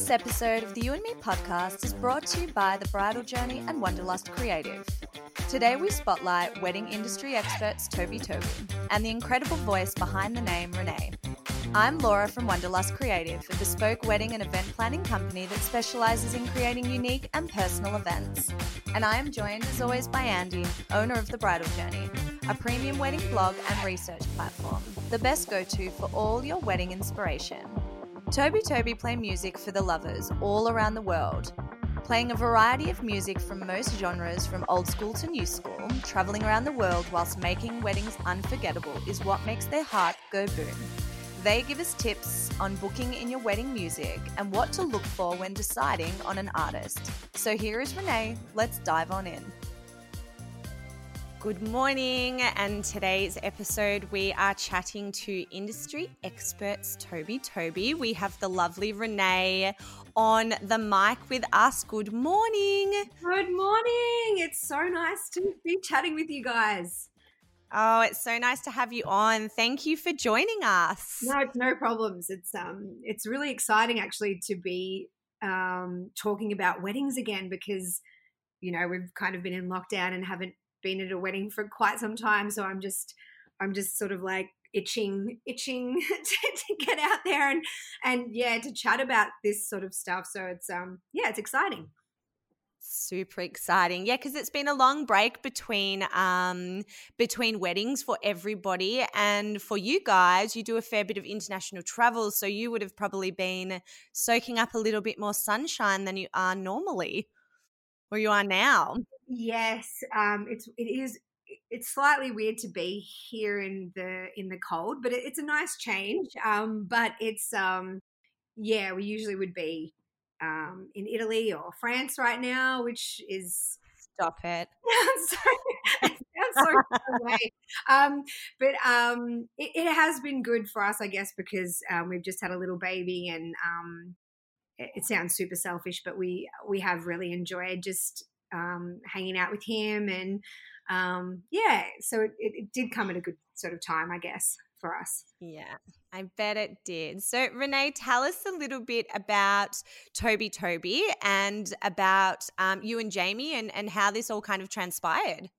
This episode of the You and Me podcast is brought to you by The Bridal Journey and Wonderlust Creative. Today we spotlight wedding industry experts Tobi Tobi and the incredible voice behind the name Renee. I'm Laura from Wonderlust Creative, a bespoke wedding and event planning company that specializes in creating unique and personal events. And I am joined as always by Andy, owner of The Bridal Journey, a premium wedding blog and research platform, the best go to for all your wedding inspiration. Tobi Tobi play music for the lovers all around the world, playing a variety of music from most genres from old school to new school, traveling around the world whilst making weddings unforgettable is what makes their heart go boom. They give us tips on booking in your wedding music and what to look for when deciding on an artist. So here is Renee. Let's dive on in. Good morning, and today's episode we are chatting to industry experts Tobi Tobi. We have the lovely Renee on the mic with us. Good morning. Good morning. It's so nice to be chatting with you guys. Oh, it's so nice to have you on. Thank you for joining us. No, it's no problems. It's um it's really exciting actually to be um talking about weddings again because you know, we've kind of been in lockdown and haven't been at a wedding for quite some time, so I'm just I'm just sort of like itching itching to, to get out there and and yeah, to chat about this sort of stuff. So it's um yeah, it's exciting. Super exciting. Yeah, because it's been a long break between um between weddings for everybody and for you guys, you do a fair bit of international travel, so you would have probably been soaking up a little bit more sunshine than you are normally or you are now. Yes, um it's it is it's slightly weird to be here in the in the cold, but it, it's a nice change. Um but it's um yeah, we usually would be um, in Italy or France right now, which is stop it. It sounds so, away. Um, but um, it, it, has been good for us, I guess, because um, we've just had a little baby, and um, it, it, sounds super selfish, but we we have really enjoyed just um, hanging out with him, and um, yeah, so it, it did come at a good sort of time, I guess for us. Yeah, I bet it did. So, Renee, tell us a little bit about Tobi Tobi and about um, you and Jamie and, and how this all kind of transpired.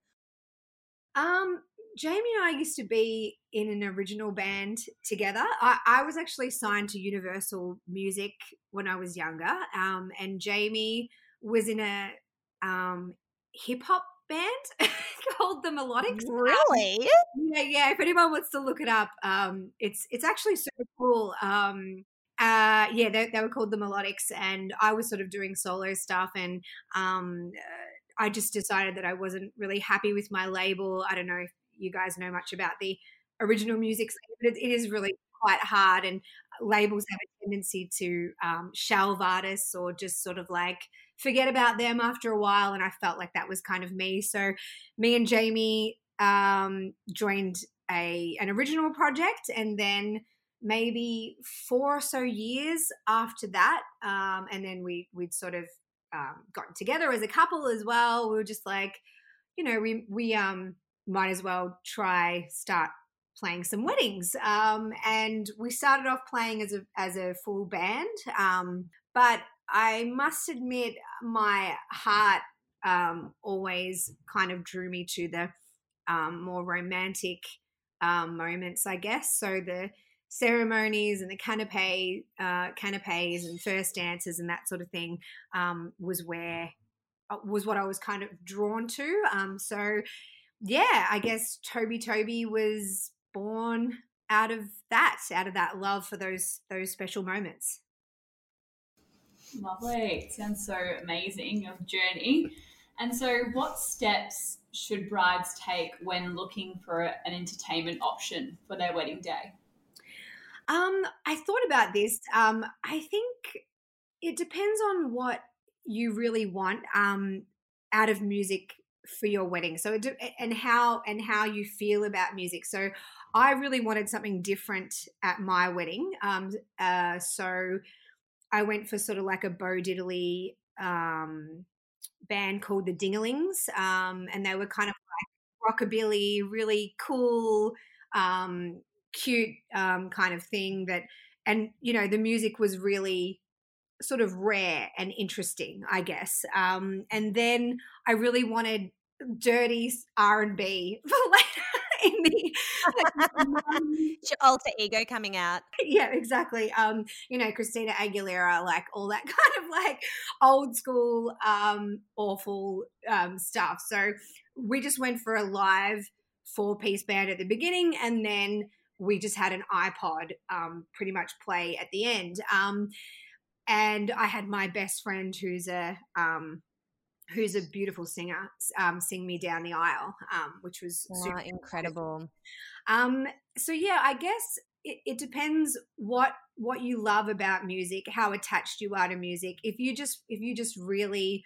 Um, Jamie and I used to be in an original band together. I, I was actually signed to Universal Music when I was younger, um, and Jamie was in a um, hip hop band called the Melodics. Really? Um, yeah, yeah. If anyone wants to look it up, um, it's it's actually super cool. Um, uh, yeah, they, they, were called the Melodics, and I was sort of doing solo stuff, and um, uh, I just decided that I wasn't really happy with my label. I don't know if you guys know much about the original music, but it, it is really quite hard, and labels have a tendency to um, shelve artists or just sort of like forget about them after a while. And I felt like that was kind of me. So me and Jamie um, joined a an original project, and then maybe four or so years after that, um, and then we we'd sort of um, gotten together as a couple as well. We were just like, you know, we we um might as well try start playing some weddings. Um, and we started off playing as a as a full band. Um, but I must admit, my heart um, always kind of drew me to the um, more romantic um, moments, I guess. So the ceremonies and the canapé, uh, canapes and first dances and that sort of thing um, was where uh, was what I was kind of drawn to. Um, so yeah, I guess Tobi Tobi was born out of that, out of that love for those those special moments. Lovely. Sounds so amazing, your journey. And so, what steps should brides take when looking for an entertainment option for their wedding day? Um, I thought about this. Um, I think it depends on what you really want um, out of music for your wedding. So, and how and how you feel about music. So, I really wanted something different at my wedding. Um, uh, so I went for sort of like a Bo Diddley um, band called the Dinglings, um, and they were kind of like rockabilly, really cool, um, cute um, kind of thing. That, and you know, the music was really sort of rare and interesting, I guess. Um, and then I really wanted dirty R and B for later in the your alter ego coming out. Yeah, exactly. Um, you know, Christina Aguilera, like all that kind of like old school, um, awful um stuff. So we just went for a live four piece band at the beginning and then we just had an iPod um pretty much play at the end. Um and I had my best friend who's a um who's a beautiful singer, um, sing me down the aisle, um, which was wow, incredible. Um, so yeah, I guess it, it, depends what what you love about music, how attached you are to music. If you just if you just really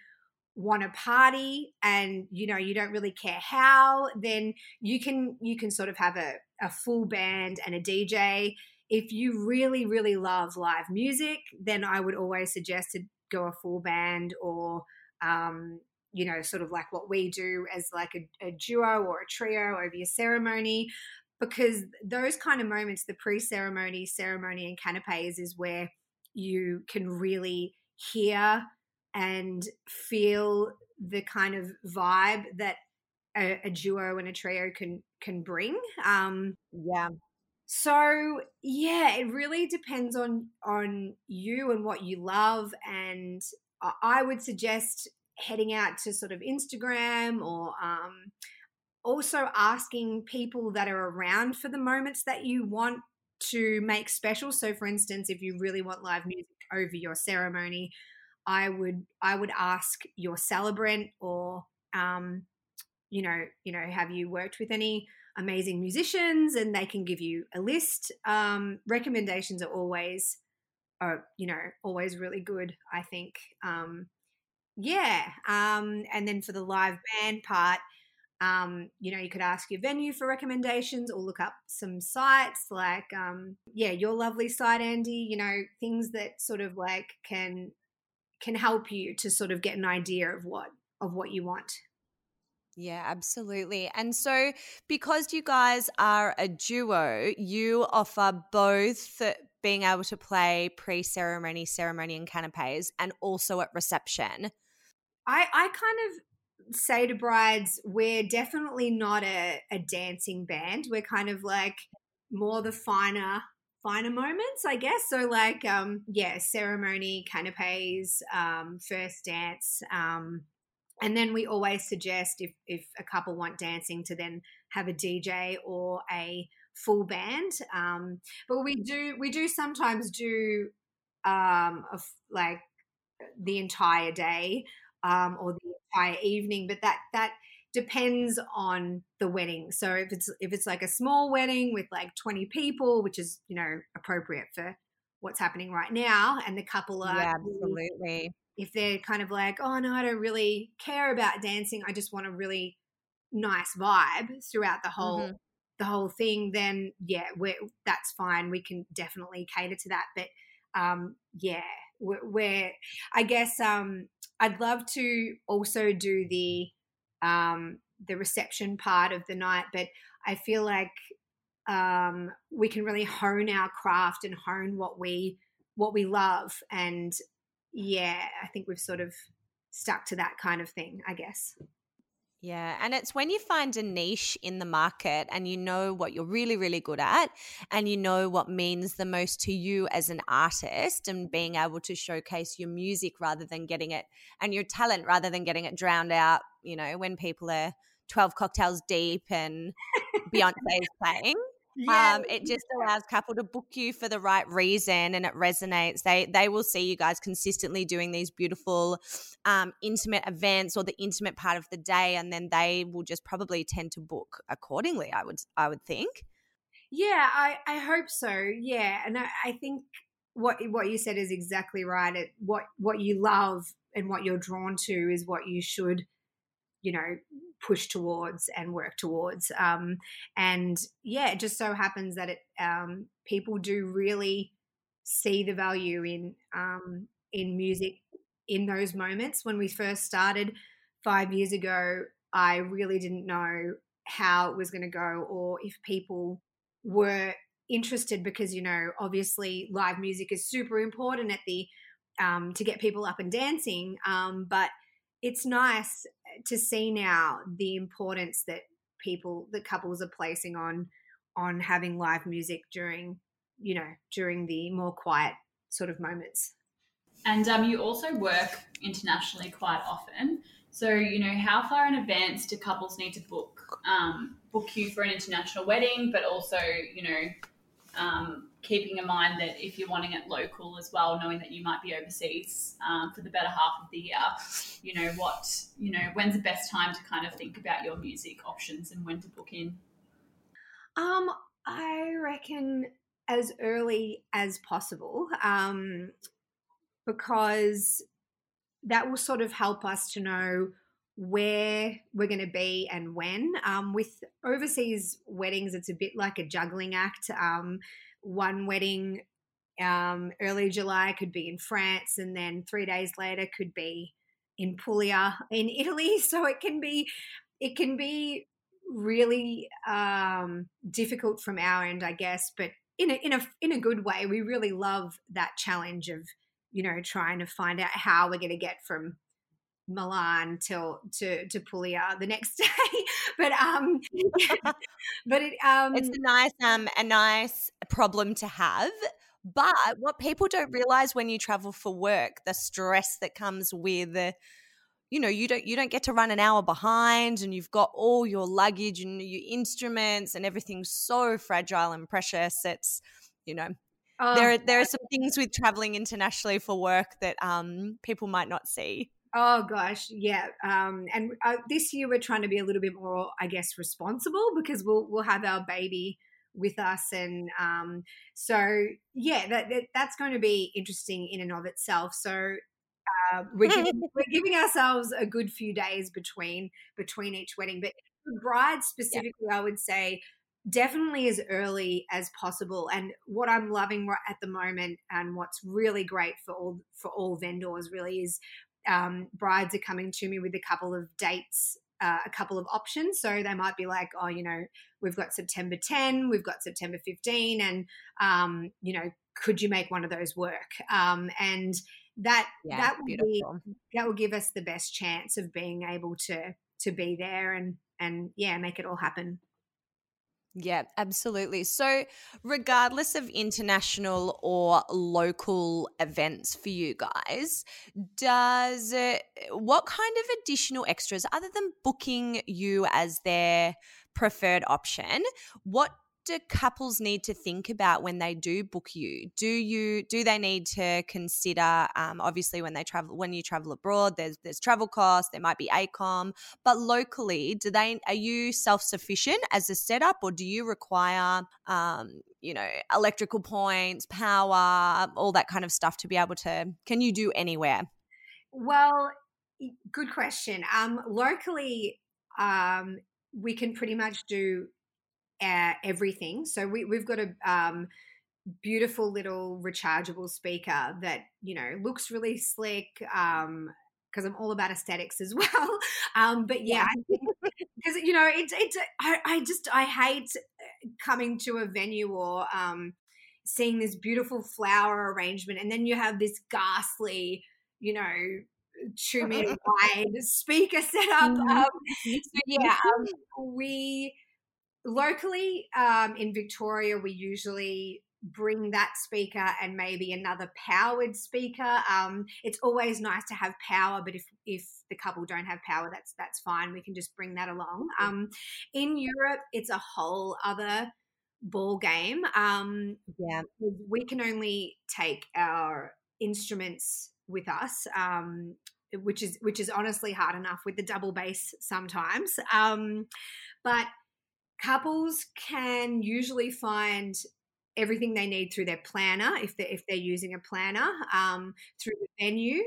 want to party and you know you don't really care how, then you can you can sort of have a, a full band and a DJ. If you really really love live music, then I would always suggest to go a full band or um, you know, sort of like what we do as like a, a duo or a trio over your ceremony, because those kind of moments, the pre-ceremony, ceremony, and canapes, is where you can really hear and feel the kind of vibe that a, a duo and a trio can can bring. Um, yeah. So yeah, it really depends on on you and what you love and I would suggest heading out to sort of Instagram or um, also asking people that are around for the moments that you want to make special. So, for instance, if you really want live music over your ceremony, I would I would ask your celebrant or um, you know you know have you worked with any amazing musicians and they can give you a list. Um, recommendations are always are you know always really good i think um yeah um and then for the live band part um you know you could ask your venue for recommendations or look up some sites like um yeah your lovely site andy you know things that sort of like can can help you to sort of get an idea of what of what you want yeah, absolutely. And so, because you guys are a duo, you offer both being able to play pre ceremony, ceremony, and canapes, and also at reception? I, I kind of say to brides, we're definitely not a, a dancing band. We're kind of like more the finer finer moments, I guess. So like um yeah, ceremony, canapes, um, first dance, um, and then we always suggest if if a couple want dancing to then have a DJ or a full band. Um, but we do we do sometimes do um, a, like the entire day um, or the entire evening, but that that depends on the wedding. So if it's if it's like a small wedding with like 20 people, which is, you know, appropriate for what's happening right now and the couple are yeah, absolutely if they're kind of like, "Oh no, I don't really care about dancing. I just want a really nice vibe throughout the whole mm-hmm the whole thing, then yeah, we're, that's fine. We can definitely cater to that. But um, yeah, we're, we're, I guess um, I'd love to also do the um, the reception part of the night, but I feel like um, we can really hone our craft and hone what we what we love. And yeah, I think we've sort of stuck to that kind of thing, I guess. Yeah. And it's when you find a niche in the market and you know what you're really, really good at and you know what means the most to you as an artist and being able to showcase your music rather than getting it and your talent rather than getting it drowned out, you know, when people are 12 cocktails deep and Beyonce is playing. Yeah. Um, it just allows couple to book you for the right reason and it resonates. They they will see you guys consistently doing these beautiful um, intimate events or the intimate part of the day and then they will just probably tend to book accordingly, I would I would think. Yeah, I, I hope so. Yeah. And I, I think what what you said is exactly right. It, what what you love and what you're drawn to is what you should you know push towards and work towards um, and yeah it just so happens that it um, people do really see the value in um, in music in those moments when we first started five years ago i really didn't know how it was going to go or if people were interested because you know obviously live music is super important at the um, to get people up and dancing. Um, but it's nice to see now the importance that people, that couples are placing on on having live music during, you know, during the more quiet sort of moments. And um, you also work internationally quite often. So, you know, how far in advance do couples need to book um, book you for an international wedding, but also, you know, um, keeping in mind that if you're wanting it local as well, knowing that you might be overseas um, for the better half of the year, you know, what, you know, when's the best time to kind of think about your music options and when to book in? Um, I reckon as early as possible, um, because that will sort of help us to know where we're going to be and when. Um, with overseas weddings, it's a bit like a juggling act. Um, one wedding um, early July could be in France, and then three days later could be in Puglia in Italy. So it can be, it can be really um, difficult from our end, I guess, but in a in a in a good way. We really love that challenge of you know trying to find out how we're going to get from Milan till to to Puglia the next day. but um but it um It's a nice um a nice problem to have. But what people don't realize when you travel for work, the stress that comes with you know, you don't you don't get to run an hour behind and you've got all your luggage and your instruments and everything's so fragile and precious. It's you know, oh, there there are some things with traveling internationally for work that um people might not see. Oh gosh, yeah. Um, and uh, this year we're trying to be a little bit more, I guess, responsible because we'll we'll have our baby with us, and um, so yeah, that, that, that's going to be interesting in and of itself. So uh, we're, giving, we're giving ourselves a good few days between between each wedding, but for brides specifically, yeah. I would say definitely as early as possible and what i'm loving at the moment and what's really great for all for all vendors really is um, brides are coming to me with a couple of dates uh, a couple of options. So they might be like, oh, you know, we've got September 10, we've got September 15, and, um, you know, could you make one of those work? Um, and that yeah, that will be that will give us the best chance of being able to to be there and and yeah, make it all happen. Yeah, absolutely. So, regardless of international or local events for you guys, does it, what kind of additional extras, other than booking you as their preferred option, what do couples need to think about when they do book you? Do you do they need to consider um, obviously when they travel when you travel abroad? There's there's travel costs. There might be ACOM, but locally, do they are you self sufficient as a setup, or do you require um, you know electrical points, power, all that kind of stuff to be able to? Can you do anywhere? Well, good question. Um, locally, um, we can pretty much do uh, everything. So we, we've got a um, beautiful little rechargeable speaker that you know looks really slick. Um, because I'm all about aesthetics as well. Um, but yeah, because you know, it's it's I, I just I hate uh, coming to a venue or um, seeing this beautiful flower arrangement, and then you have this ghastly, you know, two meter wide speaker set up. Mm-hmm. Um, so yeah, um, we locally um, in Victoria, we usually bring that speaker and maybe another powered speaker. Um, it's always nice to have power, but if if the couple don't have power, that's that's fine. We can just bring that along. Um, in Europe, it's a whole other ball game. Um, yeah, we can only take our instruments with us. Um, which is which is honestly hard enough with the double bass sometimes. Um, but couples can usually find everything they need through their planner if they're if they're using a planner um, through the venue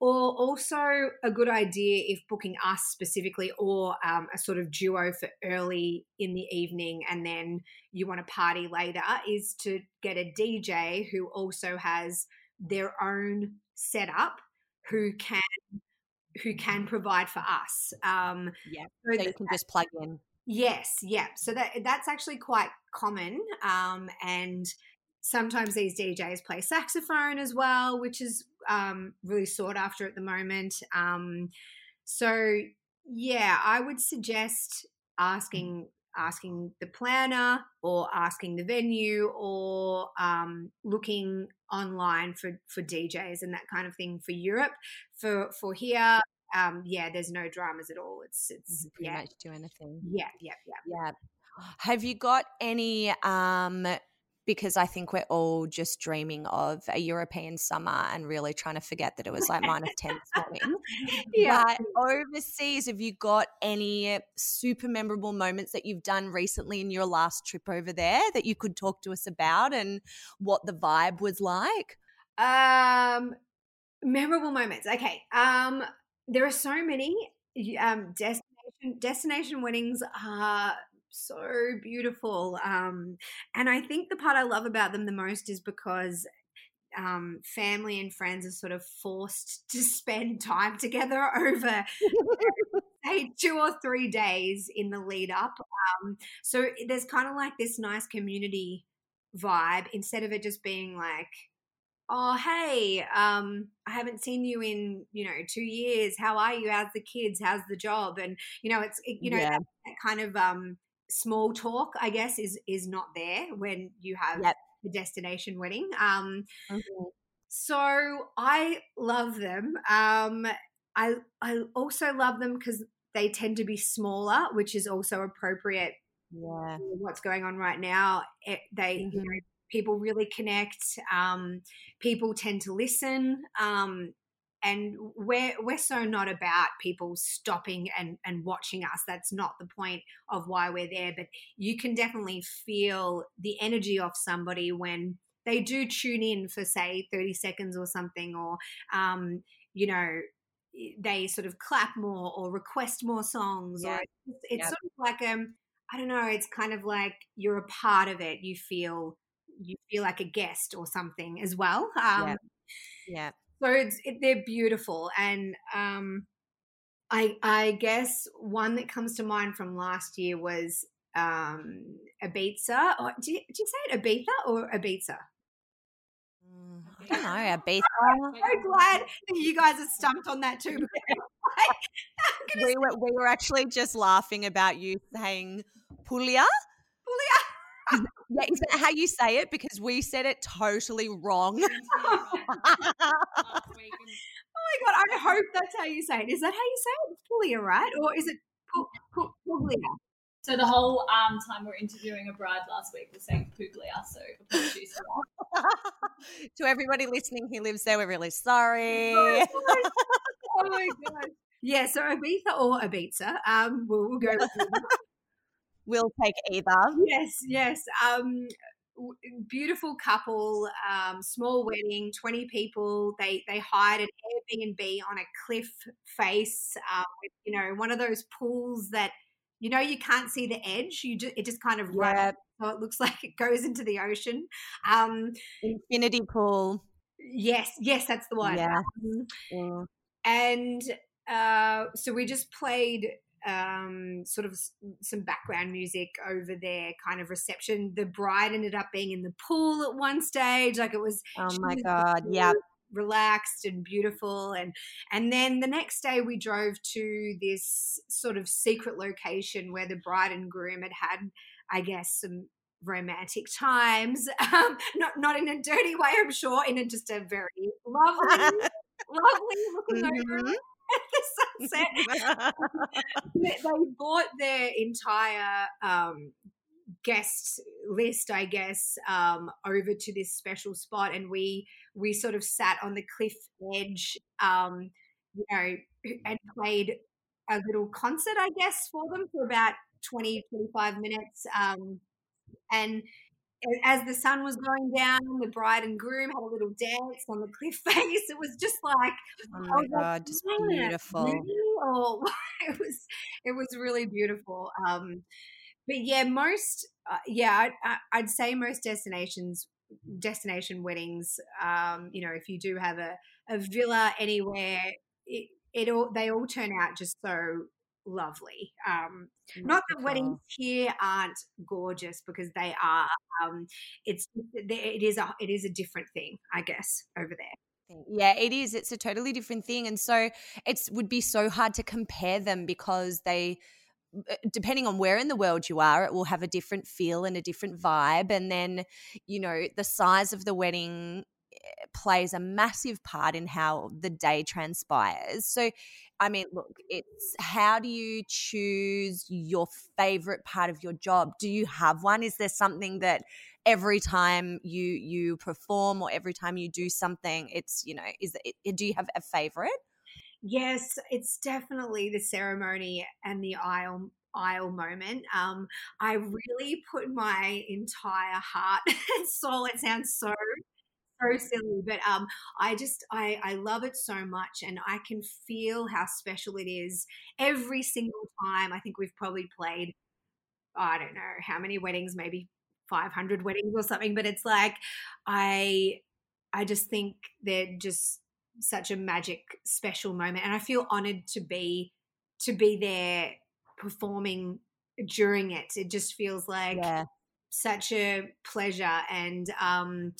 or also a good idea if booking us specifically or um, a sort of duo for early in the evening and then you want to party later is to get a dj who also has their own setup who can who can provide for us um yeah so, so you can just plug in Yes, yeah. So that that's actually quite common, um, and sometimes these DJs play saxophone as well, which is um, really sought after at the moment. Um, so yeah, I would suggest asking asking the planner or asking the venue or um, looking online for for DJs and that kind of thing for Europe. For for here, um, yeah, there's no dramas at all. It's it's pretty yeah, much do anything. yeah, yeah, yeah. Yeah. Have you got any um because I think we're all just dreaming of a European summer and really trying to forget that it was like minus 10 this morning. Yeah. But overseas, have you got any super memorable moments that you've done recently in your last trip over there that you could talk to us about and what the vibe was like? Um, memorable moments. Okay. Um, there are so many. Um, destination destination weddings are so beautiful. Um, and I think the part I love about them the most is because um, family and friends are sort of forced to spend time together over say two or three days in the lead up. Um, so there's kind of like this nice community vibe instead of it just being like, oh hey, um, I haven't seen you in you know two years. How are you? How's the kids? How's the job? And you know it's it, you know Yeah. that, that kind of um, small talk, I guess, is is not there when you have Yep. a destination wedding. Um, Mhm. so I love them. Um, I I also love them because they tend to be smaller, which is also appropriate Yeah. what's going on right now. It, they you Mhm. know, people really connect. Um, people tend to listen. Um, and we're we're so not about people stopping and and watching us. That's not the point of why we're there. But you can definitely feel the energy of somebody when they do tune in for say 30 seconds or something or um, you know they sort of clap more or request more songs Yeah. or it's, it's Yep. sort of like um i don't know it's kind of like you're a part of it you feel you feel like a guest or something as well um Yep. Yeah. so it's it, they're beautiful and um i i guess one that comes to mind from last year was um ibiza or do you, you say it ibiza or ibiza Mm, I don't know. A beef. i'm so glad that you guys are stumped on that too We were, we were actually just laughing about you saying Puglia. Puglia. Yeah, is that how you say it? Because we said it totally wrong. Oh my god! I hope that's how you say it. Is that how you say it? It's Puglia, right? Or is it Pu- Pu- Puglia? So the whole um, time we're interviewing a bride last week was saying Puglia, so apologies for that. to everybody listening who lives there, we're really sorry. Oh my god! Yeah, so Ibiza or Ibiza. Um, we'll, we'll go. We'll take either. yes, yes. Um, beautiful couple, um, small wedding, twenty people. They they hired an Airbnb on a cliff face. Um, with, you know, one of those pools that you know you can't see the edge. You just it just kind of runs Yeah, so it looks like it goes into the ocean. Um, infinity pool. yes, yes, that's the one. Yeah. Um, Mm. and uh, so we just played um, sort of s- some background music over their kind of reception. The bride ended up being in the pool at one stage, like it was Oh my god. Yeah. relaxed and beautiful and and then the next day we drove to this sort of secret location where the bride and groom had had i guess some romantic times um, not not in a dirty way i'm sure in a just a very lovely lovely looking over At the sunset they they bought their entire um, guest list, I guess, um, over to this special spot, and we we sort of sat on the cliff edge, um, you know, and played a little concert, I guess, for them for about 20, 25 minutes. Um, and as the sun was going down, the bride and groom had a little dance on the cliff face. It was just like Oh my was like, god, just beautiful. Or it was it was really beautiful. Um, but yeah, most uh, yeah, I'd, I- I'd say most destinations destination weddings. Um, you know, if you do have a a villa anywhere, it, it all they all turn out just so lovely. Um, not that weddings here aren't gorgeous because they are. Um, it's it is a it is a different thing, I guess, over there. Yeah, it is. It's a totally different thing, and so it would be so hard to compare them because they uh, depending on where in the world you are, it will have a different feel and a different vibe. And then, you know, the size of the wedding eh, plays a massive part in how the day transpires. So, I mean, look, it's how do you choose your favorite part of your job? Do you have one? Is there something that every time you you perform or every time you do something, it's you know, is it, do you have a favorite? Yes, it's definitely the ceremony and the aisle aisle moment. Um, I really put my entire heart and soul. It sounds so so silly, but um, I just I I love it so much, and I can feel how special it is every single time. I think we've probably played. I don't know how many weddings, maybe 500 weddings or something, but it's like I I just think they're just such a magic special moment and i feel honored to be to be there performing during it it just feels like yeah. such a pleasure and um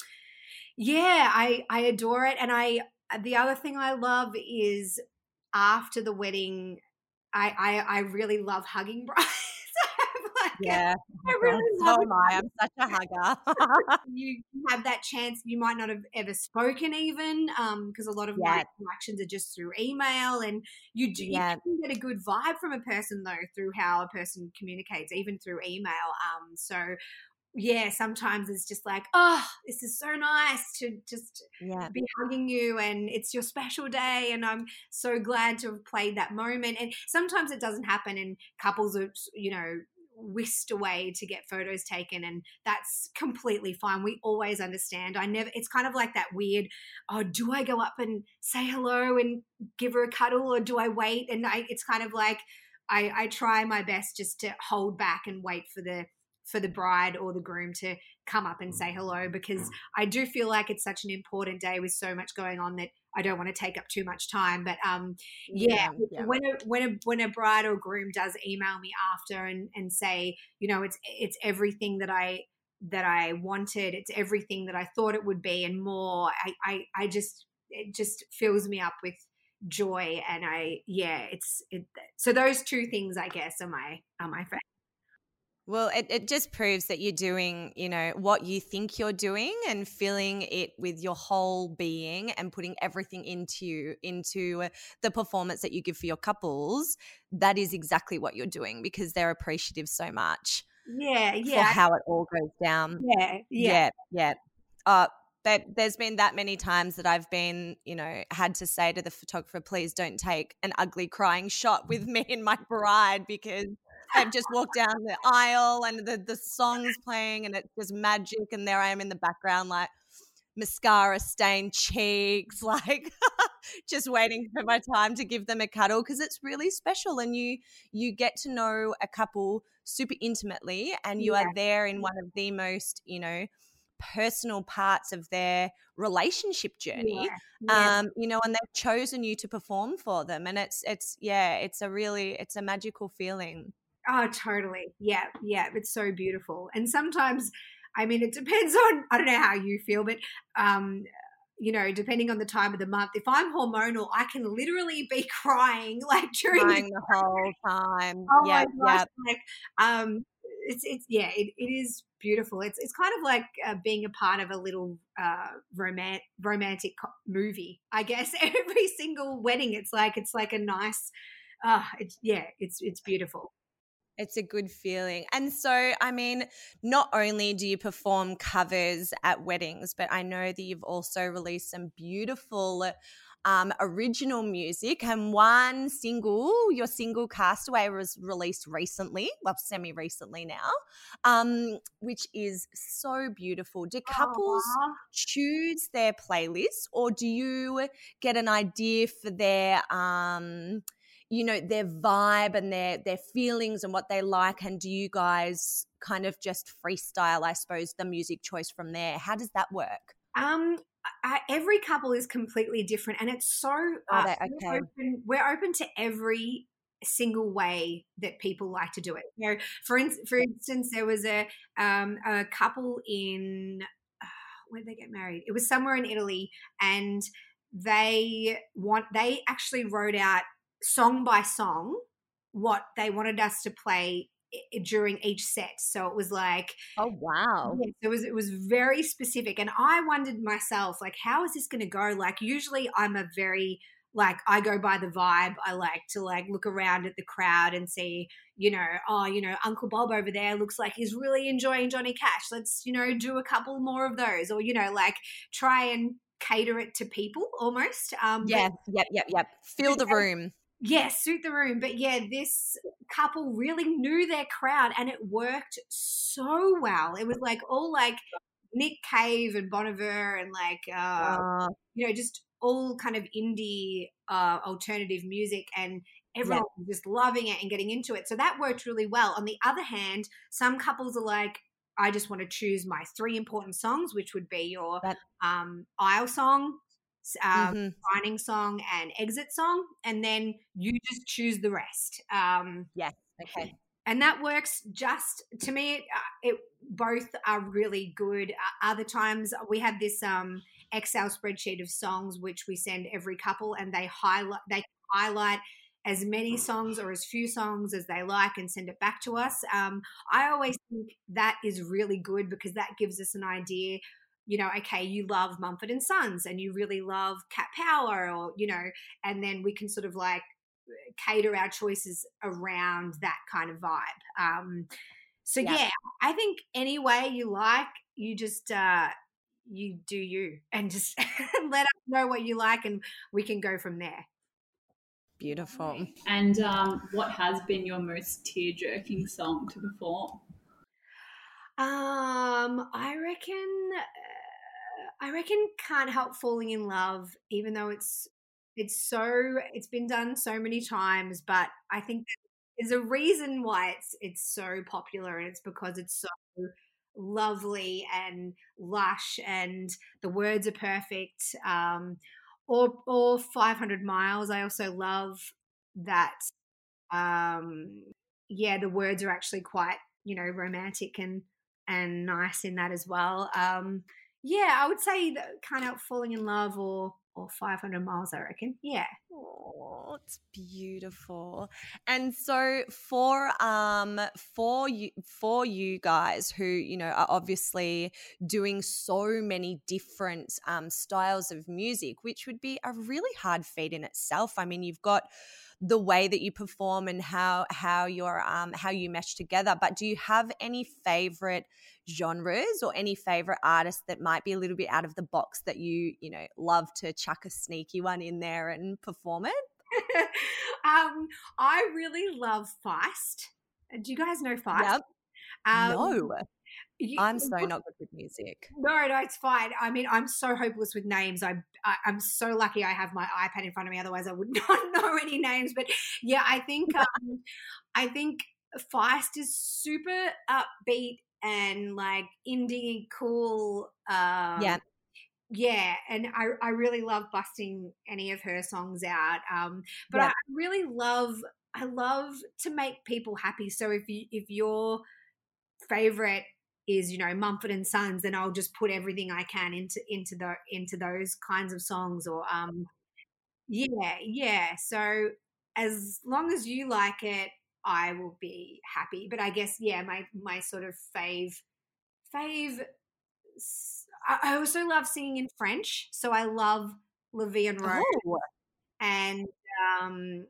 yeah i i adore it and i the other thing i love is after the wedding i i, I really love hugging brides yeah. I really so am I. I'm such a hugger. you have that chance. You might not have ever spoken even because um, a lot of yeah. my interactions are just through email, and you do yeah. you can get a good vibe from a person though through how a person communicates, even through email. Um, so yeah, sometimes it's just like, oh, this is so nice to just yeah. be hugging you and it's your special day. And I'm so glad to have played that moment. And sometimes it doesn't happen and couples are, you know, whisked away to get photos taken and that's completely fine we always understand i never it's kind of like that weird oh do i go up and say hello and give her a cuddle or do i wait and I, it's kind of like I, I try my best just to hold back and wait for the for the bride or the groom to come up and say hello because I do feel like it's such an important day with so much going on that I don't want to take up too much time. But um, yeah, yeah, when a when a when a bride or groom does email me after and and say, you know, it's it's everything that I that I wanted, it's everything that I thought it would be, and more. I I, I just it just fills me up with joy and i yeah it's it so those two things i guess are my are my favorite well, it, it just proves that you're doing, you know, what you think you're doing and feeling it with your whole being and putting everything into you, into the performance that you give for your couples. That is exactly what you're doing because they're appreciative so much. Yeah, yeah. For how it all goes down. Yeah, yeah, yeah. yeah. Uh, there's been that many times that I've been, you know, had to say to the photographer, please don't take an ugly crying shot with me and my bride because I've just walked down the aisle and the, the song's playing and it's just magic. And there I am in the background, like mascara stained cheeks, like just waiting for my time to give them a cuddle because it's really special. And you you get to know a couple super intimately and you yeah. are there in one of the most, you know, personal parts of their relationship journey yeah. Um you know and they've chosen you to perform for them and it's it's yeah it's a really it's a magical feeling Oh, totally. Yeah, yeah. It's so beautiful. And sometimes, I mean, it depends on, I don't know how you feel, but, um, you know, depending on the time of the month, if I'm hormonal, I can literally be crying like during crying the, the whole time. Oh yeah, yeah. Like, um, it's it's yeah, it, it is beautiful. It's it's kind of like uh, being a part of a little uh, romantic romantic movie, I guess. Every single wedding, it's like it's like a nice, uh, it's yeah, it's it's beautiful. It's a good feeling. And so, I mean, not only do you perform covers at weddings, but I know that you've also released some beautiful um, original music. And one single, your single Castaway, was released recently, well, semi recently now, um, which is so beautiful. Do couples Aww. choose their playlist or do you get an idea for their. Um, you know their vibe and their their feelings and what they like and do you guys kind of just freestyle i suppose the music choice from there how does that work um I, every couple is completely different and it's so uh, okay. we're, open, we're open to every single way that people like to do it. You know, for in, for instance, there was a um, a couple in uh, where did they get married? It was somewhere in Italy, and they want they actually wrote out song by song what they wanted us to play during each set. So it was like, oh wow, yes, it was it was very specific, and I wondered myself like, how is this going to go? Like usually I'm a very like I go by the vibe. I like to like look around at the crowd and see, you know, oh, you know, Uncle Bob over there looks like he's really enjoying Johnny Cash. Let's, you know, do a couple more of those, or you know, like try and cater it to people almost. Um, yeah, yep, yep, yep. Fill the room. Yeah, suit the room. But yeah, this couple really knew their crowd and it worked so well. It was like all like Nick Cave and Bon Iver and like, uh, you know, just all kind of indie uh, alternative music and everyone yeah. was just loving it and getting into it. So that worked really well. On the other hand, some couples are like, I just want to choose my three important songs, which would be your that- um, aisle song, um, mm-hmm. signing song, and exit song, and then you just choose the rest. Um, yes. Okay. And that works just to me. It, uh, it both are really good. Uh, other times we have this um, Excel spreadsheet of songs which we send every couple, and they highlight they highlight as many songs or as few songs as they like and send it back to us. Um, I always think that is really good because that gives us an idea. You know, okay, you love Mumford and Sons and you really love Cat Power, or you know, and then we can sort of like cater our choices around that kind of vibe. Um, so yeah. yeah. I think any way you like, you just uh, you do you and just let us know what you like and we can go from there. Beautiful. And um, what has been your most tear jerking song to perform? Um, I reckon, I reckon, can't help falling in love, even though it's it's so it's been done so many times. But I think there's a reason why it's it's so popular, and it's because it's so lovely and lush and the words are perfect um, or or 500 miles i also love that um, yeah the words are actually quite you know romantic and and nice in that as well um, yeah i would say that can't help falling in love or or 500 miles, I reckon. Yeah. Oh, it's beautiful. And so for um for you for you guys who, you know, are obviously doing so many different um styles of music, which would be a really hard feat in itself. I mean, you've got the way that you perform and how how your um how you mesh together. But do you have any favorite genres or any favorite artists that might be a little bit out of the box that you you know love to chuck a sneaky one in there and perform it? um, I really love Feist. Do you guys know Feist? Yep. Um, no. You, I'm so not good with music. No, no, it's fine. I mean, I'm so hopeless with names. I, I am so lucky I have my iPad in front of me. Otherwise, I would not know any names. But yeah, I think um, I think Feist is super upbeat and like indie cool. Um, yeah. Yeah, and I, I really love busting any of her songs out. Um, but yeah. I really love I love to make people happy. So if you if your favorite is you know Mumford and Sons, then I'll just put everything I can into into the into those kinds of songs. Or um, yeah, yeah. So as long as you like it, I will be happy. But I guess yeah, my my sort of fave fave. I also love singing in French, so I love Vie en Rose, oh. and um,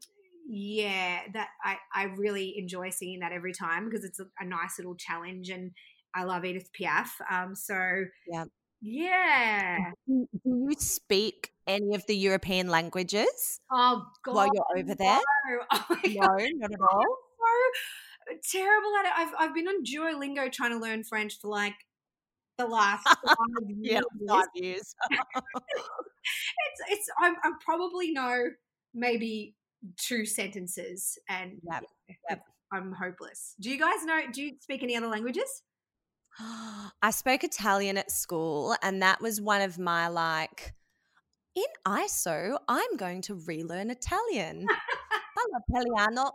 yeah, that I I really enjoy singing that every time because it's a, a nice little challenge and I love Edith Piaf. Um, so yeah, yeah. Do, you speak any of the European languages? Oh God, while you're over there? No, oh no not at all. Terrible at it. I've I've been on Duolingo trying to learn French for like the last five years. yeah, five years. it's it's I'm, I'm probably know maybe two sentences and yep. Yep. I'm hopeless. Do you guys know? Do you speak any other languages? I spoke Italian at school, and that was one of my like, in ISO, I'm going to relearn Italian.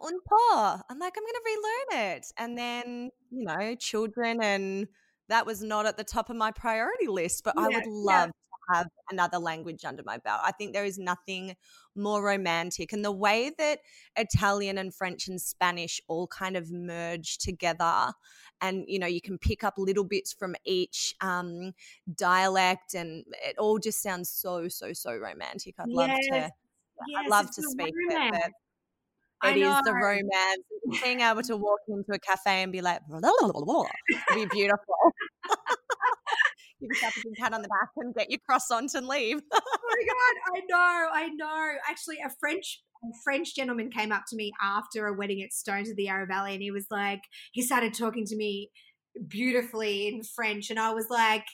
Un po'. I'm like, I'm going to relearn it. And then, you know, children and that was not at the top of my priority list, but yeah, I would love yeah. to have another language under my belt. I think there is nothing more romantic. And the way that Italian and French and Spanish all kind of merge together, and you know, you can pick up little bits from each um, dialect, and it all just sounds so, so, so romantic. I'd yes. love to. Yes, I'd love to speak it, it is the romance. Being able to walk into a cafe and be like, blah, blah, blah, be beautiful. Give yourself a pat on the back and get your croissant and leave. oh my god, I know, I know. Actually, a French a French gentleman came up to me after a wedding at Stones of the Yarra Valley, and he was like, he started talking to me beautifully in French, and I was like,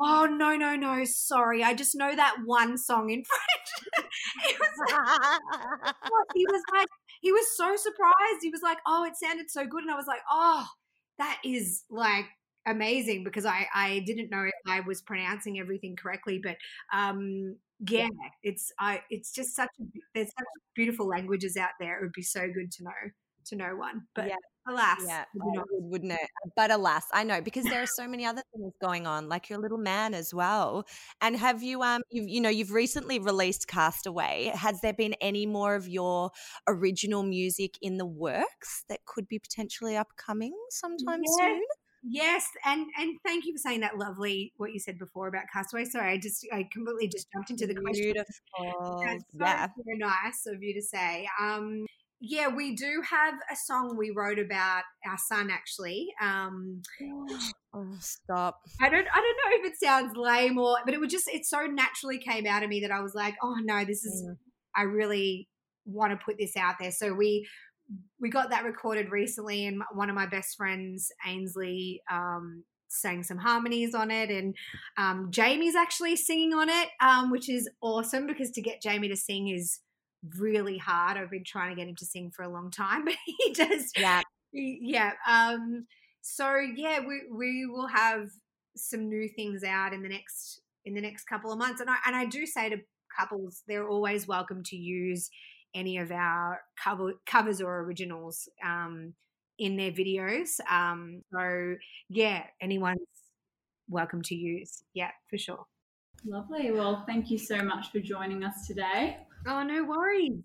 "Oh no, no, no, sorry, I just know that one song in French." he, was like, he was like, he was so surprised. He was like, "Oh, it sounded so good," and I was like, "Oh, that is like amazing because I I didn't know if I was pronouncing everything correctly, but um, yeah, it's I it's just such a, there's such beautiful languages out there. It would be so good to know to know one, but yeah. Alas, yeah, would wouldn't it? But alas, I know because there are so many other things going on, like your little man as well. And have you um you you know you've recently released Castaway. Has there been any more of your original music in the works that could be potentially upcoming sometime yeah. soon? Yes, and and thank you for saying that lovely what you said before about Castaway. Sorry, I just I completely just jumped into the question. Beautiful, That's so yeah, very nice of you to say. Um, yeah, we do have a song we wrote about our son actually. Um, oh, stop. I don't I don't know if it sounds lame or, but it would just it so naturally came out of me that I was like, oh no, this is mm. I really want to put this out there. So we we got that recorded recently, and one of my best friends, Ainsley, um, sang some harmonies on it, and um, Jamie's actually singing on it, um, which is awesome because to get Jamie to sing is really hard. I've been trying to get him to sing for a long time, but he just Yeah, yeah. Um, so yeah, we we will have some new things out in the next in the next couple of months, and I and I do say to couples, they're always welcome to use any of our cover, covers or originals um, in their videos. Um, so, yeah, anyone's welcome to use. Yeah, for sure. Lovely. Well, thank you so much for joining us today. Oh, no worries.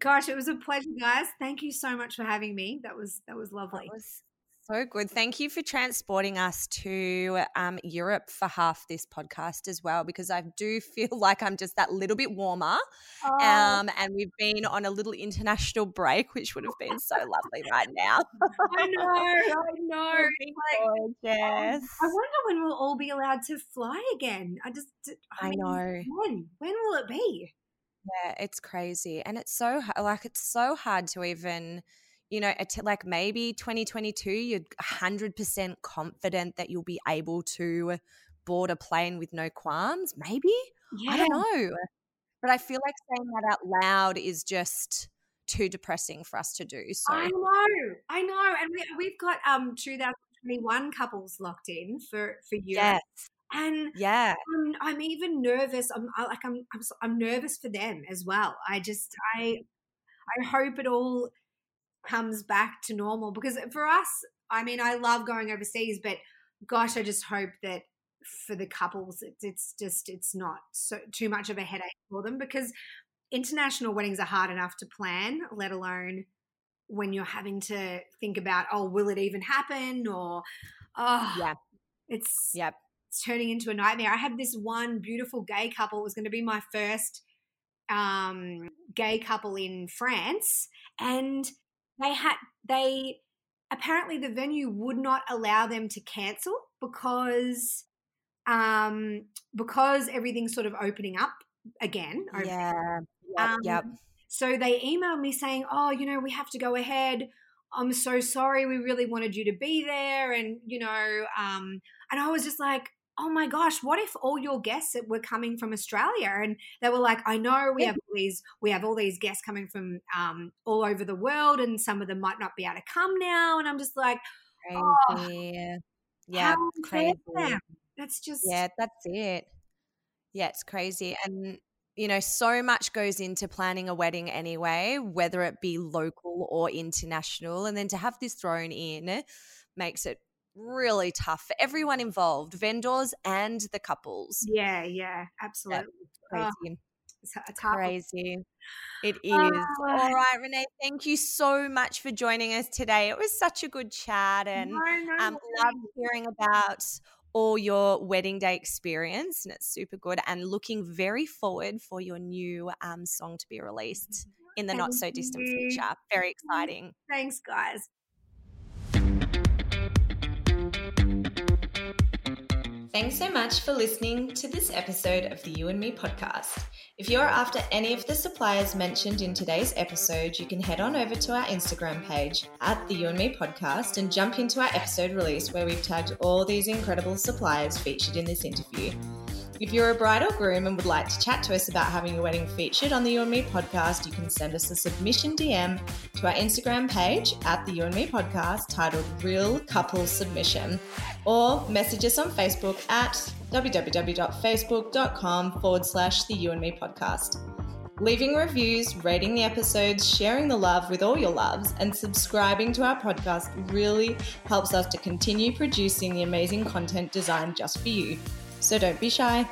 Gosh, it was a pleasure, guys. Thank you so much for having me. That was that was lovely. That was so good. Thank you for transporting us to um, Europe for half this podcast as well, because I do feel like I'm just that little bit warmer. Oh. Um, and we've been on a little international break, which would have been so lovely right now. I know, I know. Like, gorgeous. I wonder when we'll all be allowed to fly again. I just, I, I know. When? When will it be? Yeah, it's crazy. And it's so, like, it's so hard to even you know, like maybe 2022, you're 100% confident that you'll be able to board a plane with no qualms. Maybe. Yeah. I don't know. But I feel like saying that out loud is just too depressing for us to do. So I know, I know, and we, we've got um 2021 couples locked in for for you. Yes. And yeah, I'm, I'm even nervous. I'm I, like I'm, I'm I'm nervous for them as well. I just I I hope it all comes back to normal because for us i mean i love going overseas but gosh i just hope that for the couples it's, it's just it's not so too much of a headache for them because international weddings are hard enough to plan let alone when you're having to think about oh will it even happen or oh yeah it's yep turning into a nightmare i had this one beautiful gay couple it was going to be my first um, gay couple in france and they had they apparently the venue would not allow them to cancel because um because everything's sort of opening up again. Yeah. Yep, um, yep. So they emailed me saying, "Oh, you know, we have to go ahead. I'm so sorry. We really wanted you to be there." And you know, um, and I was just like, oh my gosh, what if all your guests were coming from Australia? And they were like, I know we have all these, we have all these guests coming from um, all over the world, and some of them might not be able to come now. And I'm just like, crazy. Oh, yeah, crazy. That's just yeah, that's it. Yeah, it's crazy. And you know, so much goes into planning a wedding anyway, whether it be local or international. And then to have this thrown in makes it really tough for everyone involved, vendors and the couples. Yeah, yeah, absolutely. crazy. Oh, it's, it's crazy. It is. Oh. All right, Renee, thank you so much for joining us today. It was such a good chat and No, no, um, no. love hearing about all your wedding day experience and it's super good and looking very forward for your new um, song to be released in the not so distant you. future. Very exciting. Thanks, guys. Thanks so much for listening to this episode of the You and Me podcast. If you're after any of the suppliers mentioned in today's episode, you can head on over to our Instagram page at the You and Me podcast and jump into our episode release where we've tagged all these incredible suppliers featured in this interview. If you're a bride or groom and would like to chat to us about having your wedding featured on the You and Me podcast, you can send us a submission DM to our Instagram page at the You and Me podcast titled Real Couple Submission or message us on Facebook at www.facebook.com forward slash the You and Me podcast. Leaving reviews, rating the episodes, sharing the love with all your loves, and subscribing to our podcast really helps us to continue producing the amazing content designed just for you. So don't be shy.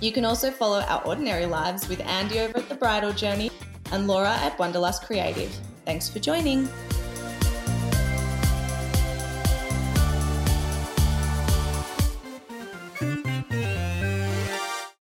You can also follow our ordinary lives with Andy over at The Bridal Journey and Laura at Wonderlust Creative. Thanks for joining.